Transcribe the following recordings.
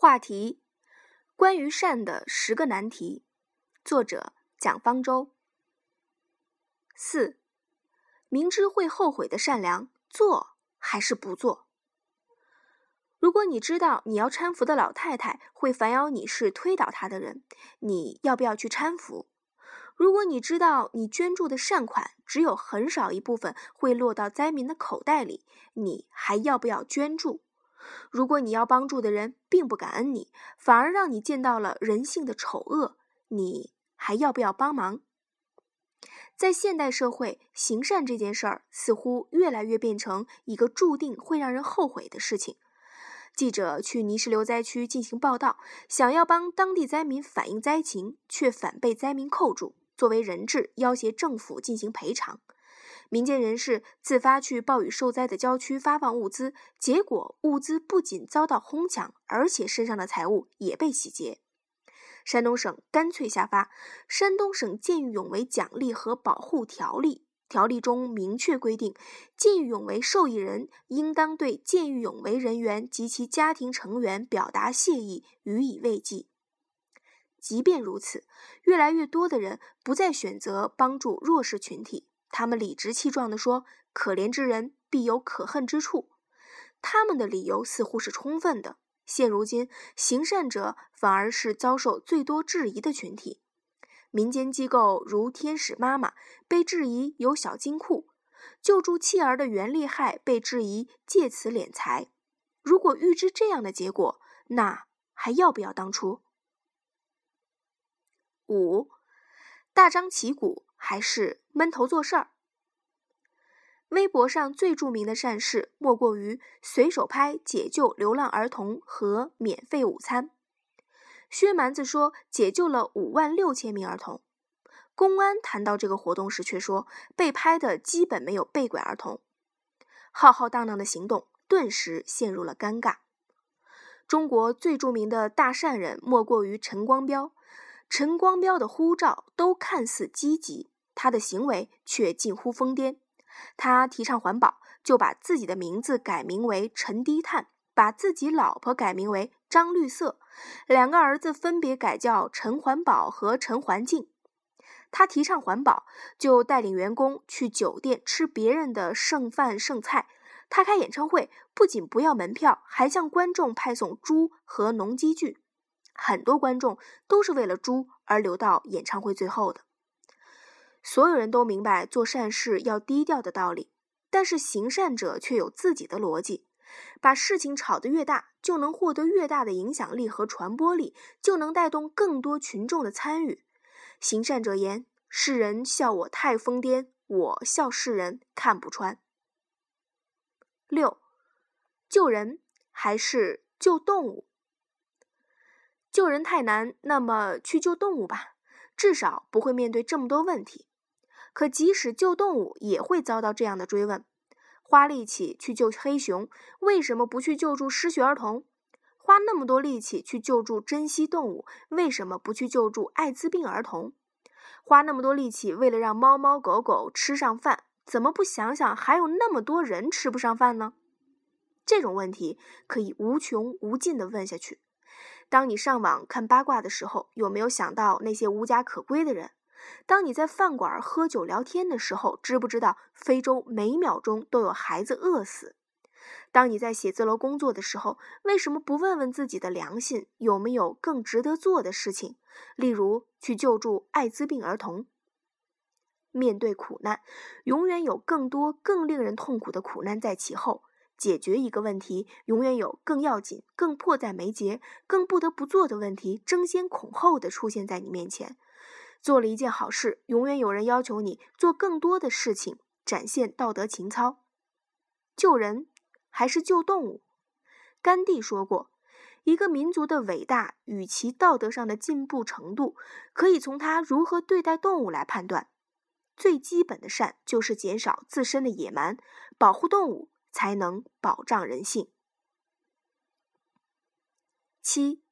话题：关于善的十个难题。作者：蒋方舟。四，明知会后悔的善良，做还是不做？如果你知道你要搀扶的老太太会反咬你是推倒她的人，你要不要去搀扶？如果你知道你捐助的善款只有很少一部分会落到灾民的口袋里，你还要不要捐助？如果你要帮助的人并不感恩你，反而让你见到了人性的丑恶，你还要不要帮忙？在现代社会，行善这件事儿似乎越来越变成一个注定会让人后悔的事情。记者去泥石流灾区进行报道，想要帮当地灾民反映灾情，却反被灾民扣住，作为人质要挟政府进行赔偿。民间人士自发去暴雨受灾的郊区发放物资，结果物资不仅遭到哄抢，而且身上的财物也被洗劫。山东省干脆下发《山东省见义勇为奖励和保护条例》，条例中明确规定，见义勇为受益人应当对见义勇为人员及其家庭成员表达谢意，予以慰藉。即便如此，越来越多的人不再选择帮助弱势群体。他们理直气壮地说：“可怜之人必有可恨之处。”他们的理由似乎是充分的。现如今，行善者反而是遭受最多质疑的群体。民间机构如天使妈妈被质疑有小金库，救助弃儿的袁厉害被质疑借此敛财。如果预知这样的结果，那还要不要当初？五，大张旗鼓。还是闷头做事儿。微博上最著名的善事，莫过于随手拍解救流浪儿童和免费午餐。薛蛮子说解救了五万六千名儿童。公安谈到这个活动时，却说被拍的基本没有被拐儿童。浩浩荡荡的行动顿时陷入了尴尬。中国最著名的大善人，莫过于陈光标。陈光标的呼召都看似积极，他的行为却近乎疯癫。他提倡环保，就把自己的名字改名为陈低碳，把自己老婆改名为张绿色，两个儿子分别改叫陈环保和陈环境。他提倡环保，就带领员工去酒店吃别人的剩饭剩菜。他开演唱会，不仅不要门票，还向观众派送猪和农机具。很多观众都是为了猪而留到演唱会最后的。所有人都明白做善事要低调的道理，但是行善者却有自己的逻辑：把事情炒得越大，就能获得越大的影响力和传播力，就能带动更多群众的参与。行善者言：“世人笑我太疯癫，我笑世人看不穿。”六，救人还是救动物？救人太难，那么去救动物吧，至少不会面对这么多问题。可即使救动物，也会遭到这样的追问：花力气去救黑熊，为什么不去救助失学儿童？花那么多力气去救助珍稀动物，为什么不去救助艾滋病儿童？花那么多力气为了让猫猫狗狗吃上饭，怎么不想想还有那么多人吃不上饭呢？这种问题可以无穷无尽地问下去。当你上网看八卦的时候，有没有想到那些无家可归的人？当你在饭馆喝酒聊天的时候，知不知道非洲每秒钟都有孩子饿死？当你在写字楼工作的时候，为什么不问问自己的良心，有没有更值得做的事情？例如去救助艾滋病儿童。面对苦难，永远有更多更令人痛苦的苦难在其后。解决一个问题，永远有更要紧、更迫在眉睫、更不得不做的问题争先恐后的出现在你面前。做了一件好事，永远有人要求你做更多的事情，展现道德情操。救人还是救动物？甘地说过，一个民族的伟大与其道德上的进步程度，可以从他如何对待动物来判断。最基本的善就是减少自身的野蛮，保护动物。才能保障人性。七，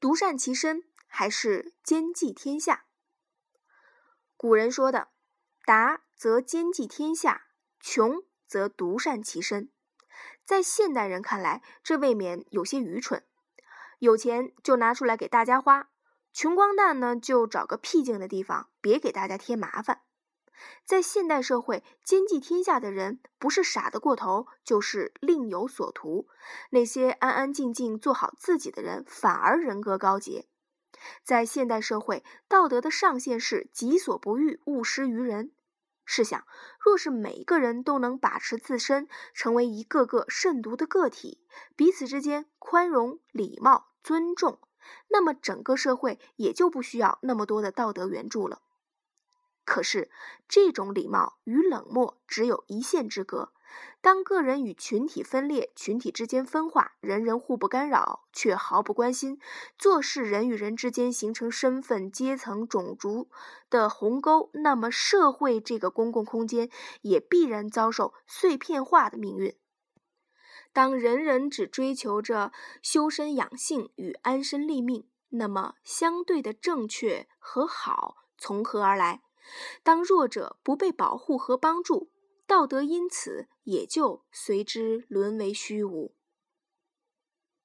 独善其身还是兼济天下？古人说的“达则兼济天下，穷则独善其身”。在现代人看来，这未免有些愚蠢。有钱就拿出来给大家花，穷光蛋呢就找个僻静的地方，别给大家添麻烦。在现代社会，兼济天下的人不是傻得过头，就是另有所图。那些安安静静做好自己的人，反而人格高洁。在现代社会，道德的上限是己所不欲，勿施于人。试想，若是每一个人都能把持自身，成为一个个慎独的个体，彼此之间宽容、礼貌、尊重，那么整个社会也就不需要那么多的道德援助了。可是，这种礼貌与冷漠只有一线之隔。当个人与群体分裂，群体之间分化，人人互不干扰，却毫不关心，做事人与人之间形成身份、阶层、种族的鸿沟，那么社会这个公共空间也必然遭受碎片化的命运。当人人只追求着修身养性与安身立命，那么相对的正确和好从何而来？当弱者不被保护和帮助，道德因此也就随之沦为虚无。